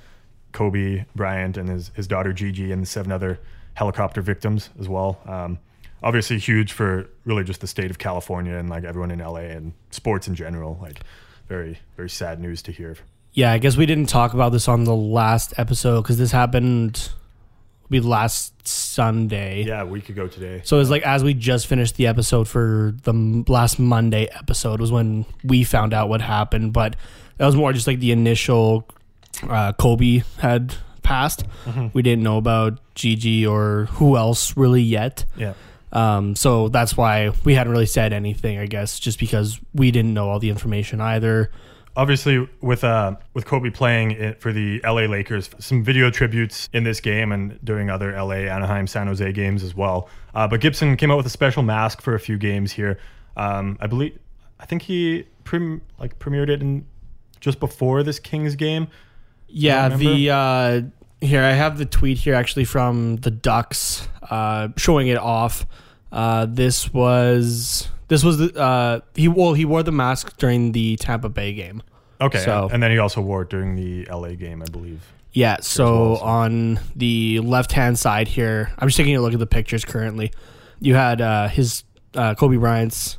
Kobe Bryant and his, his daughter Gigi and the seven other helicopter victims as well. Um, obviously, huge for really just the state of California and like everyone in LA and sports in general. Like, very, very sad news to hear. Yeah, I guess we didn't talk about this on the last episode because this happened be last Sunday. Yeah, a week ago today. So it was like as we just finished the episode for the last Monday episode was when we found out what happened, but that was more just like the initial uh, Kobe had passed. We didn't know about Gigi or who else really yet. Yeah. Um, so that's why we hadn't really said anything, I guess, just because we didn't know all the information either. Obviously with uh with Kobe playing it for the LA Lakers, some video tributes in this game and during other LA, Anaheim, San Jose games as well. Uh, but Gibson came out with a special mask for a few games here. Um, I believe, I think he like premiered it in just before this Kings game. Yeah, the uh, here I have the tweet here actually from the Ducks uh, showing it off. Uh, this was this was the uh, he well he wore the mask during the Tampa Bay game. Okay, So- and then he also wore it during the LA game, I believe. Yeah, so well, so- on the left hand side here, I'm just taking a look at the pictures currently. You had uh, his uh, Kobe Bryant's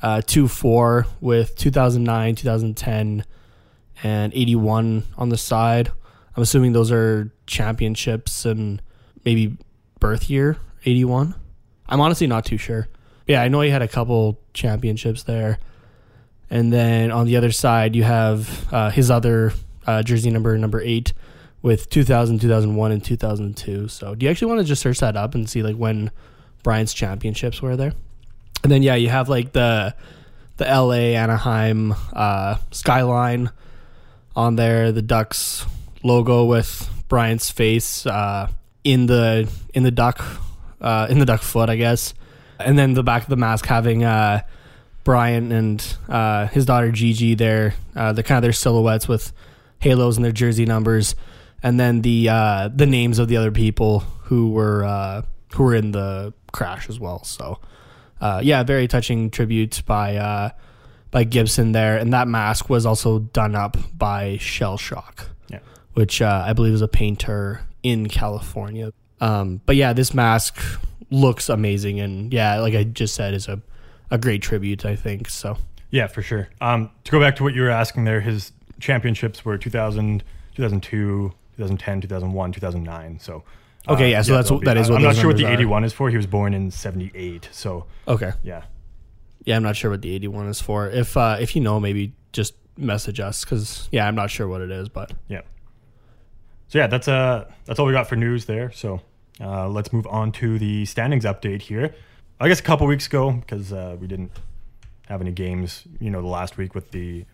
uh, two four with 2009, 2010, and 81 on the side. I'm assuming those are championships and maybe birth year 81. I'm honestly not too sure. Yeah, I know he had a couple championships there. And then on the other side, you have uh, his other uh, jersey number, number eight, with 2000, 2001, and 2002. So, do you actually want to just search that up and see like when Bryant's championships were there? And then yeah, you have like the the LA Anaheim uh, skyline on there, the Ducks logo with Bryant's face uh, in the in the duck uh, in the duck foot, I guess, and then the back of the mask having uh, Bryant and uh, his daughter Gigi there. Uh, they're kind of their silhouettes with halos and their jersey numbers, and then the uh, the names of the other people who were uh, who were in the crash as well. So, uh, yeah, very touching tribute by uh, by Gibson there, and that mask was also done up by Shell Shock, Yeah. which uh, I believe is a painter in California. Um, but yeah, this mask looks amazing, and yeah, like I just said, is a a great tribute. I think so. Yeah, for sure. Um, to go back to what you were asking there, his championships were 2000, 2002, 2010, 2001, 2009. So. uh, Okay, yeah, so that's that'll what- that is what I'm not sure what the numbers are. 81 is for. He was born in 78. So, Okay. yeah. Yeah, I'm not sure what the 81 is for. If uh, if you know, maybe just message us because yeah, I'm not sure what it is, but Yeah. So yeah, that's uh that's all we got for news there. So uh, let's move on to the standings update here. I guess a couple weeks ago because uh, we didn't have any games, you know, the last week with the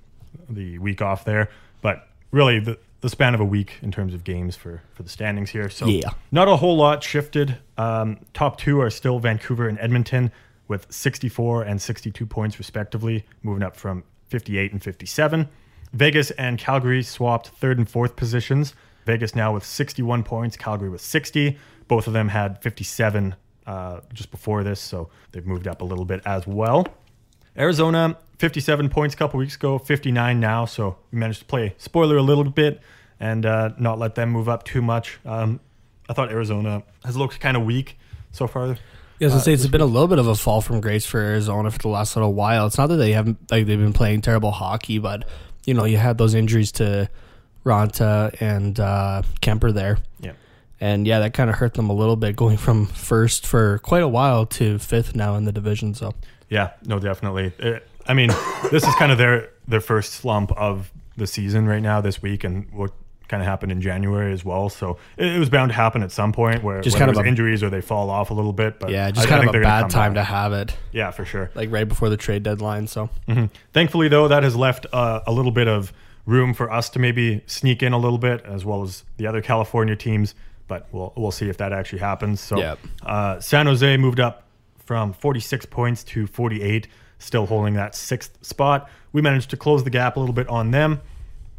the week off there, but really the the span of a week in terms of games for for the standings here. So Yeah. not a whole lot shifted. Um, top two are still Vancouver and Edmonton with 64 and 62 points respectively, moving up from 58 and 57. Vegas and Calgary swapped third and fourth positions. Vegas now with 61 points, Calgary with 60. Both of them had 57 uh, just before this, so they've moved up a little bit as well. Arizona, 57 points a couple weeks ago, 59 now. So we managed to play spoiler a little bit and uh, not let them move up too much. Um, I thought Arizona has looked kind of weak so far. Yeah, I was say it's been a little bit of a fall from grace for Arizona for the last little while. It's not that they haven't like they've been playing terrible hockey, but you know you had those injuries to Raanta and uh, Kuemper there, Yeah. And yeah, that kind of hurt them a little bit, going from first for quite a while to fifth now in the division. So Yeah, no, definitely. Uh, I mean, this is kind of their their first slump of the season right now this week, and what kind of happened in January as well. So it, it was bound to happen at some point where Just kind of it a- injuries or they fall off a little bit. But yeah, just I- I kind think of a bad time to have it, Yeah, for sure. like right before the trade deadline. So Mhm. Thankfully, though, that has left uh, a little bit of room for us to maybe sneak in a little bit, as well as the other California teams. But we'll we'll see if that actually happens. So, Yep. uh, San Jose moved up from 46 points to 48, still holding that sixth spot. We managed to close the gap a little bit on them,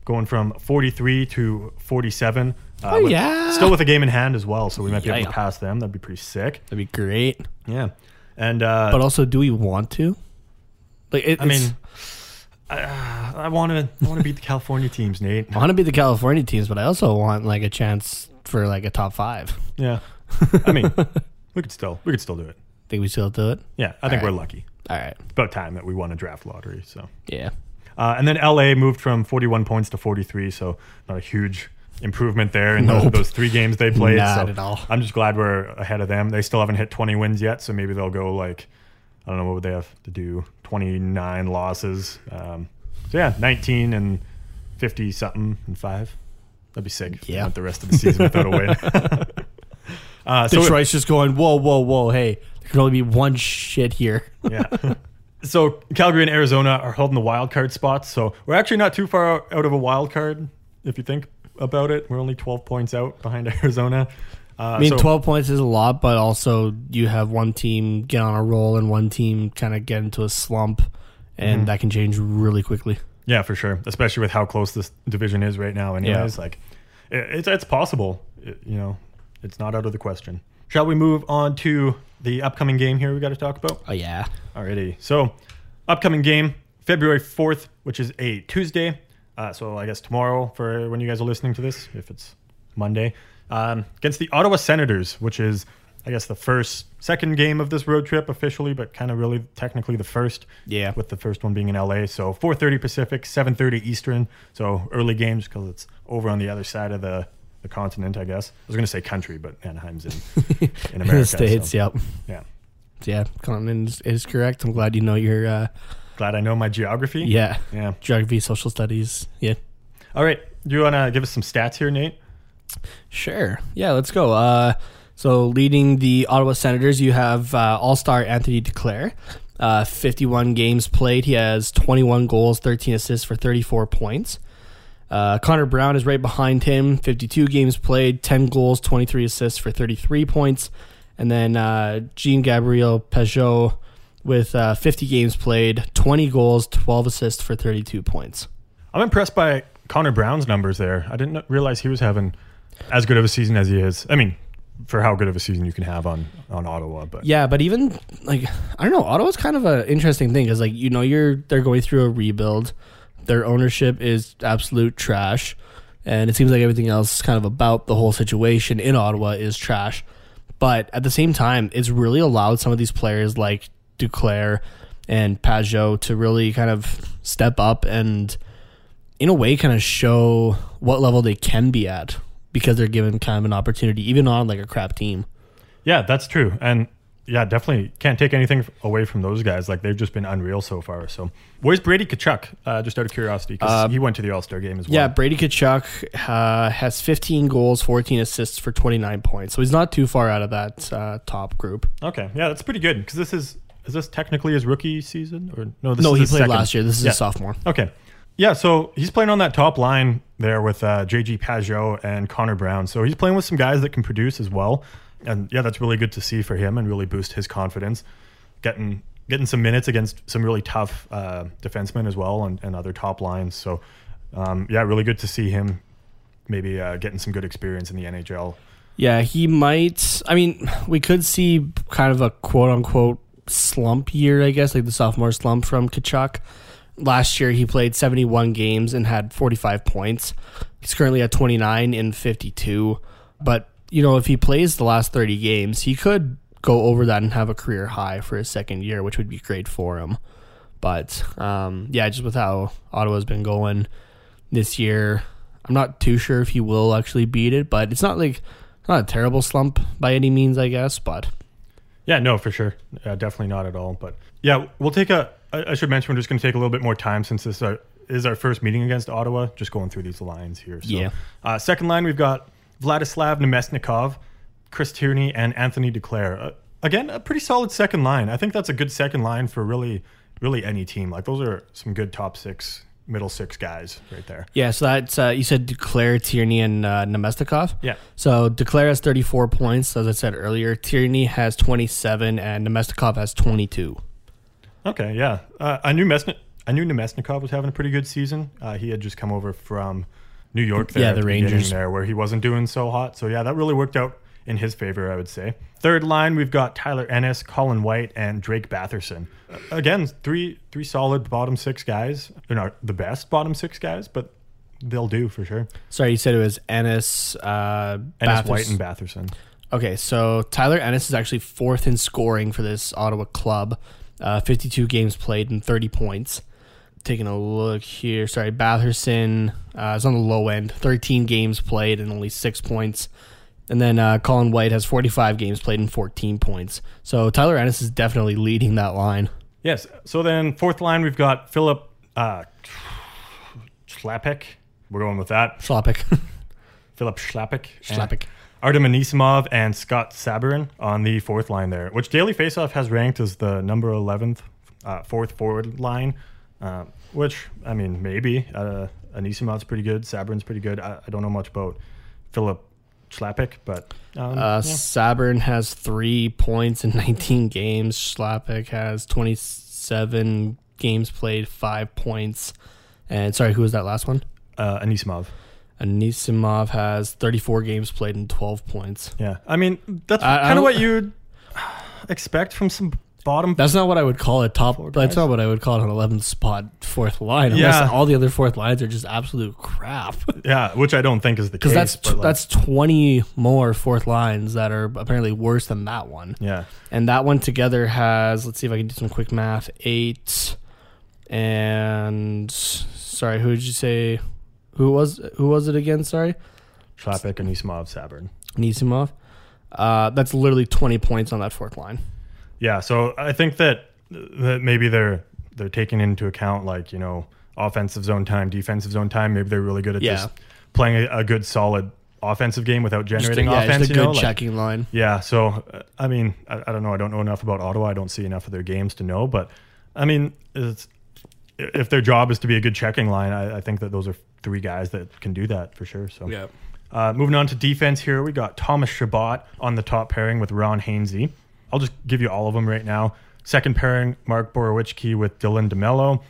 going from 43 to 47. Uh, Oh, with- yeah. still with a game in hand as well, so we might be able Yeah. to pass them. That'd be pretty sick. that'd be great. Yeah, and uh, But also, do we want to? Like, it, I mean, I, I want to I want to beat the California teams, Nate. I want to beat the California teams, but I also want like a chance for like a top five. Yeah, I mean, we could still we could still do it. Think we still do it? Yeah, I think All we're lucky. All right. It's about time that we won a draft lottery. So, Yeah. uh, and then LA moved from 41 points to 43, so not a huge improvement there in those, Nope. those three games they played. Not so at all. I'm just glad we're ahead of them. They still haven't hit 20 wins yet, so maybe they'll go like I don't know what would they have to do 29 losses. Um, so yeah, 19 and 50 something and five. That'd be sick. Yeah. went the rest of the season without a win. uh, so Detroit's just going, whoa, whoa, whoa, hey, there can only be one shit here. yeah. So Calgary and Arizona are holding the wild card spots. So we're actually not too far out of a wild card if you think about it. We're only 12 points out behind Arizona. Uh, I mean, so- 12 points is a lot, but also you have one team get on a roll and one team kind of get into a slump, and that can change really quickly. Yeah, for sure. Especially with how close this division is right now. Anyways, like it, it's it's possible. It- you know, it's not out of the question. Shall we move on to the upcoming game here? We got to talk about. Oh, yeah. Alrighty. So, upcoming game February fourth, which is a Tuesday. Uh, so I guess tomorrow for when you guys are listening to this, if it's Monday, um, against the Ottawa Senators, which is I guess the first, second game of this road trip officially, but kind of really technically the first. Yeah. With the first one being in LA, so 4:30 Pacific, 7:30 Eastern. So early games because it's over on the other side of the the continent. I guess I was gonna say country, but Anaheim's in in America. the States, so, yep. yeah. Yeah, continent is, is correct. I'm glad you know your, uh, Glad I know my geography. yeah, Yeah. geography, social studies. Yeah. All right. Do you want to give us some stats here, Nate? Sure. Yeah, let's go. Uh, so leading the Ottawa Senators, you have uh, All-Star Anthony Duclair. Uh, 51 games played. He has 21 goals, 13 assists for 34 points. Uh, Connor Brown is right behind him. 52 games played, 10 goals, 23 assists for 33 points. And then uh, Jean Gabriel Pageau with uh, 50 games played, 20 goals, 12 assists for 32 points. I'm impressed by Connor Brown's numbers there. I didn't realize he was having as good of a season as he is. I mean, for how good of a season you can have on on Ottawa, but Yeah, but even like I don't know, Ottawa's kind of an interesting thing because like you know you're they're going through a rebuild. Their ownership is absolute trash, and it seems like everything else kind of about the whole situation in Ottawa is trash. But at the same time, it's really allowed some of these players like Duclair and Pageau to really kind of step up and, in a way, kind of show what level they can be at because they're given kind of an opportunity, even on like a crap team. yeah, that's true. And yeah, definitely can't take anything away from those guys. Like they've just been unreal so far. So where's Brady Tkachuk? Uh, just out of curiosity, because he went to the All Star game as well. Yeah, Brady Tkachuk uh, has 15 goals, 14 assists for 29 points. So he's not too far out of that uh, top group. Okay. Yeah, that's pretty good because this is is this technically his rookie season or no? This no, is he played second? last year. This is Yeah. a sophomore. Okay. Yeah, so he's playing on that top line there with uh, JG Pageau and Connor Brown. So he's playing with some guys that can produce as well. And yeah, that's really good to see for him and really boost his confidence. Getting getting some minutes against some really tough uh, defensemen as well and, and other top lines. So um, yeah, really good to see him maybe uh, getting some good experience in the NHL. Yeah, he might. I mean, we could see kind of a quote unquote slump year, I guess, like the sophomore slump from Tkachuk. Last year, he played 71 games and had 45 points. He's currently at 29 in 52. But, you know, if he plays the last 30 games, he could go over that and have a career high for his second year, which would be great for him. But, um, yeah, just with how Ottawa's been going this year, I'm not too sure if he will actually beat it, but it's not like not a terrible slump by any means, I guess, but Yeah, no, for sure. Uh, definitely not at all. But yeah, we'll take a. I I should mention we're just going to take a little bit more time since this uh, is our first meeting against Ottawa. Just going through these lines here. So, Yeah. Uh, second line, we've got Vladislav Namestnikov, Chris Tierney, and Anthony Duclair. Uh, again, a pretty solid second line. I think that's a good second line for really, really any team. Like those are some good top six, middle six guys right there. yeah. So that's uh, you said Duclair, Tierney, and uh, Namestnikov. Yeah. So Duclair has 34 points, as I said earlier. Tierney has 27, and Namestnikov has 22. Okay, yeah. Uh, I knew Mesni- I knew Namestnikov was having a pretty good season. Uh, he had just come over from New York there Yeah, the beginning Rangers. there where he wasn't doing so hot. So yeah, that really worked out in his favor, I would say. Third line, we've got Tyler Ennis, Colin White, and Drake Batherson. Uh, again, three three solid bottom six guys. They're not the best bottom six guys, but they'll do for sure. Sorry, you said it was Ennis, uh, Ennis, Bathurst. White, and Batherson. Okay, so Tyler Ennis is actually fourth in scoring for this Ottawa club. Uh, 52 games played and 30 points. Taking a look here. Sorry, Batherson uh, is on the low end. 13 games played and only six points. And then uh, Colin White has 45 games played and 14 points. So Tyler Ennis is definitely leading that line. Yes. So then fourth line, we've got Filip uh, Chlapik. We're going with that. Slapik. Filip Chlapik. Chlapik. Artem Anisimov and Scott Sabourin on the fourth line there, which Daily Faceoff has ranked as the number 11th uh, fourth forward line, uh, which I mean maybe uh, Anisimov's pretty good, Sabourin's pretty good. I, I don't know much about Filip Chlapik, but um, Uh, yeah. Sabourin has three points in 19 games. Chlapik has 27 games played, five points. And sorry, who was that last one? uh, Anisimov. Anisimov has 34 games played and 12 points. Yeah, I mean that's kind of what you'd expect from some bottom. That's not what I would call a top. That's not what I would call an 11th spot fourth line. Unless Yeah. all the other fourth lines are just absolute crap. yeah, which I don't think is the case. Because that's like, that's 20 more fourth lines that are apparently worse than that one. yeah. And that one together has, let's see if I can do some quick math, eight and sorry, who did you say? Who was who was it again? Sorry, Chlapik, Anisimov, Sabourin. Nisimov. Uh, that's literally 20 points on that fourth line. Yeah, so I think that that maybe they're they're taking into account like you know offensive zone time, defensive zone time. Maybe they're really good at Yeah. just playing a, a good solid offensive game without Just a, generating yeah, offense. just a you know, good like- checking line. Yeah, so uh, I mean, I, I don't know. I don't know enough about Ottawa. I don't see enough of their games to know. But I mean, it's, if their job is to be a good checking line, I, I think that those are three guys that can do that for sure. So Yeah. uh, moving on to defense here, we got Thomas Chabot on the top pairing with Ron Hainsey. I'll just give you all of them right now. Second pairing, Mark Borowiecki with Dylan DeMelo.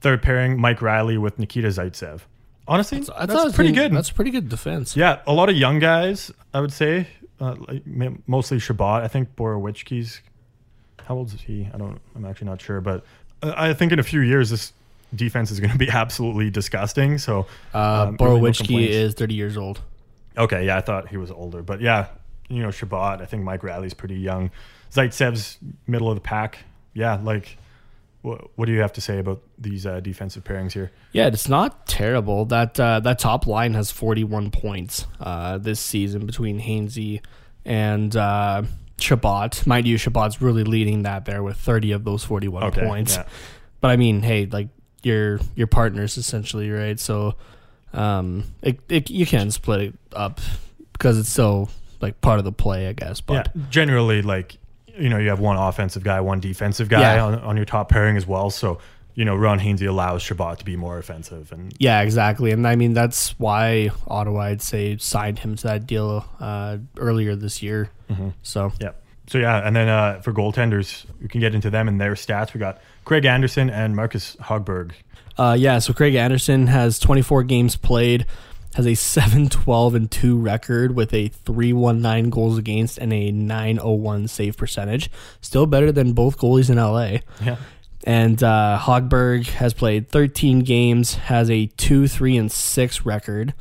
Third pairing, Mike Reilly with Nikita Zaitsev. Honestly, I thought it that's pretty good. That's pretty good defense. Yeah, a lot of young guys, I would say. Uh, mostly Chabot. I think Borowiecki's. How old is he? I don't. I'm actually not sure, but I think in a few years this defense is going to be absolutely disgusting. So, Uh, um, really no Borowiecki is 30 years old. Okay, yeah, I thought he was older, but yeah, you know Chabot. I think Mike Reilly's pretty young. Zaitsev's middle of the pack. Yeah, like, what, what do you have to say about these uh, defensive pairings here? Yeah, it's not terrible. That uh, that top line has 41 points uh, this season between Hainsey and uh, Chabot. Mind you, Chabot's really leading that there with 30 of those 41 Okay, points. yeah. But I mean, hey, like your your partners essentially, right? So um, it, it you can split it up because it's so like part of the play, I guess. But yeah, generally, like you know, you have one offensive guy, one defensive guy Yeah. on, on your top pairing as well. So you know, Ron Hainsey allows Shabbat to be more offensive, and Yeah, exactly. And I mean, that's why Ottawa, I'd say, signed him to that deal uh, earlier this year. So, yeah. So yeah, and then uh, for goaltenders, we can get into them and their stats. We got Craig Anderson and Marcus Hogberg. uh, yeah, so Craig Anderson has 24 games played, has a 7 12 and 2 record with a 319 goals against and a 901 save percentage. Still better than both goalies in LA. Yeah. And uh, Hogberg has played 13 games, has a 2 3 and 6 record,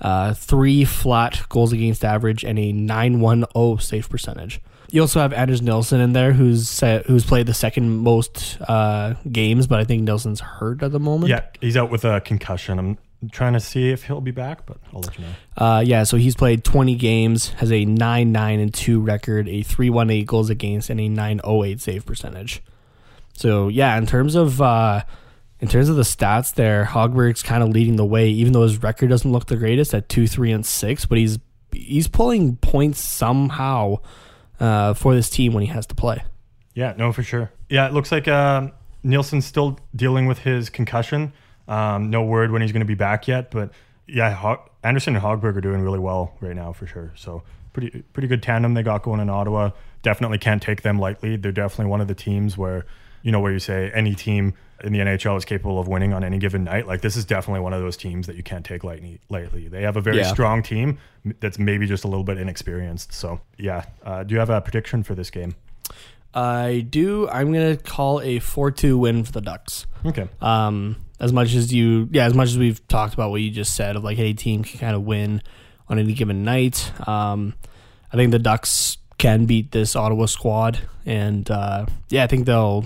uh, three flat goals against average, and a 910 save percentage. You also have Anders Nilsson in there, who's sa- who's played the second most uh, games, but I think Nilsson's hurt at the moment. Yeah, he's out with a concussion. I'm trying to see if he'll be back, but I'll let you know. Uh, yeah, so he's played 20 games, has a 9 9 and 2 record, a 318 goals against, and a 908 save percentage. So yeah, in terms of uh, in terms of the stats, there Hogberg's kind of leading the way, even though his record doesn't look the greatest at two, three, and six. But he's he's pulling points somehow uh, for this team when he has to play. Yeah, no, for sure. Yeah, it looks like um, Nilsson's still dealing with his concussion. Um, no word when he's going to be back yet, but yeah, Ho- Anderson and Hogberg are doing really well right now for sure. So pretty pretty good tandem they got going in Ottawa. Definitely can't take them lightly. They're definitely one of the teams where you know where you say any team in the NHL is capable of winning on any given night. Like this is definitely one of those teams that you can't take lightly. They have a very Yeah. strong team that's maybe just a little bit inexperienced. So yeah, uh, do you have a prediction for this game? I do. I'm gonna call a four-two win for the Ducks. Okay. Um, as much as you, yeah, as much as we've talked about what you just said of like any team can kind of win on any given night. Um, I think the Ducks can beat this Ottawa squad, and uh, yeah, I think they'll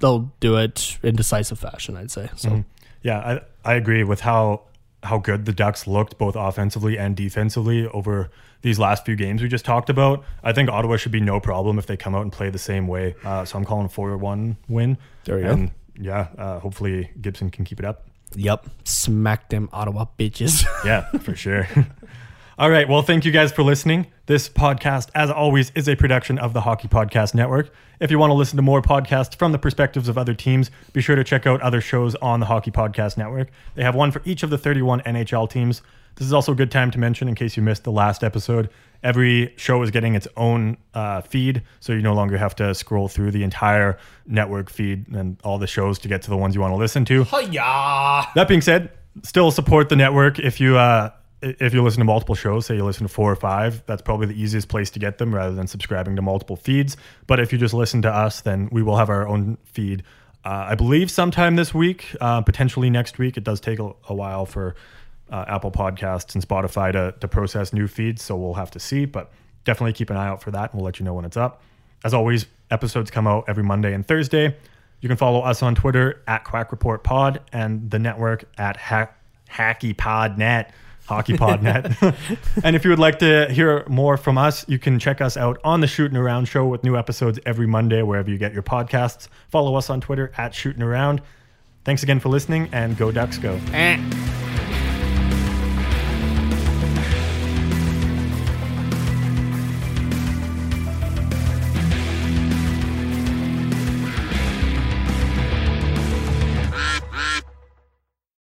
they'll do it in decisive fashion. I'd say so. Yeah, I, I agree with how how good the Ducks looked both offensively and defensively over these last few games we just talked about. I think Ottawa should be no problem if they come out and play the same way. Uh, so I'm calling a four one win. There you go. Yeah, uh, hopefully Gibson can keep it up. Yep, smack them Ottawa bitches. Yeah, for sure. All right. Well, thank you guys for listening. This podcast, as always, is a production of the Hockey Podcast Network. If you want to listen to more podcasts from the perspectives of other teams, be sure to check out other shows on the Hockey Podcast Network. They have one for each of the 31 NHL teams. This is also a good time to mention, in case you missed the last episode, every show is getting its own uh, feed, so you no longer have to scroll through the entire network feed and all the shows to get to the ones you want to listen to. Hiya! That being said, still support the network if you uh, if you listen to multiple shows. Say you listen to four or five, that's probably the easiest place to get them rather than subscribing to multiple feeds. But if you just listen to us, then we will have our own feed. Uh, I believe sometime this week, uh, potentially next week. It does take a, a while for uh, Apple Podcasts and Spotify to, to process new feeds, so we'll have to see. But definitely keep an eye out for that, and we'll let you know when it's up. As always, episodes come out every Monday and Thursday. You can follow us on Twitter at Quack Report Pod and the network at Hack Hacky Pod Net. Hockey Pod Net. and if you would like to hear more from us, you can check us out on the Shootin' Around show with new episodes every Monday, wherever you get your podcasts. Follow us on Twitter at Shootin' Around. Thanks again for listening and go Ducks go. Eh.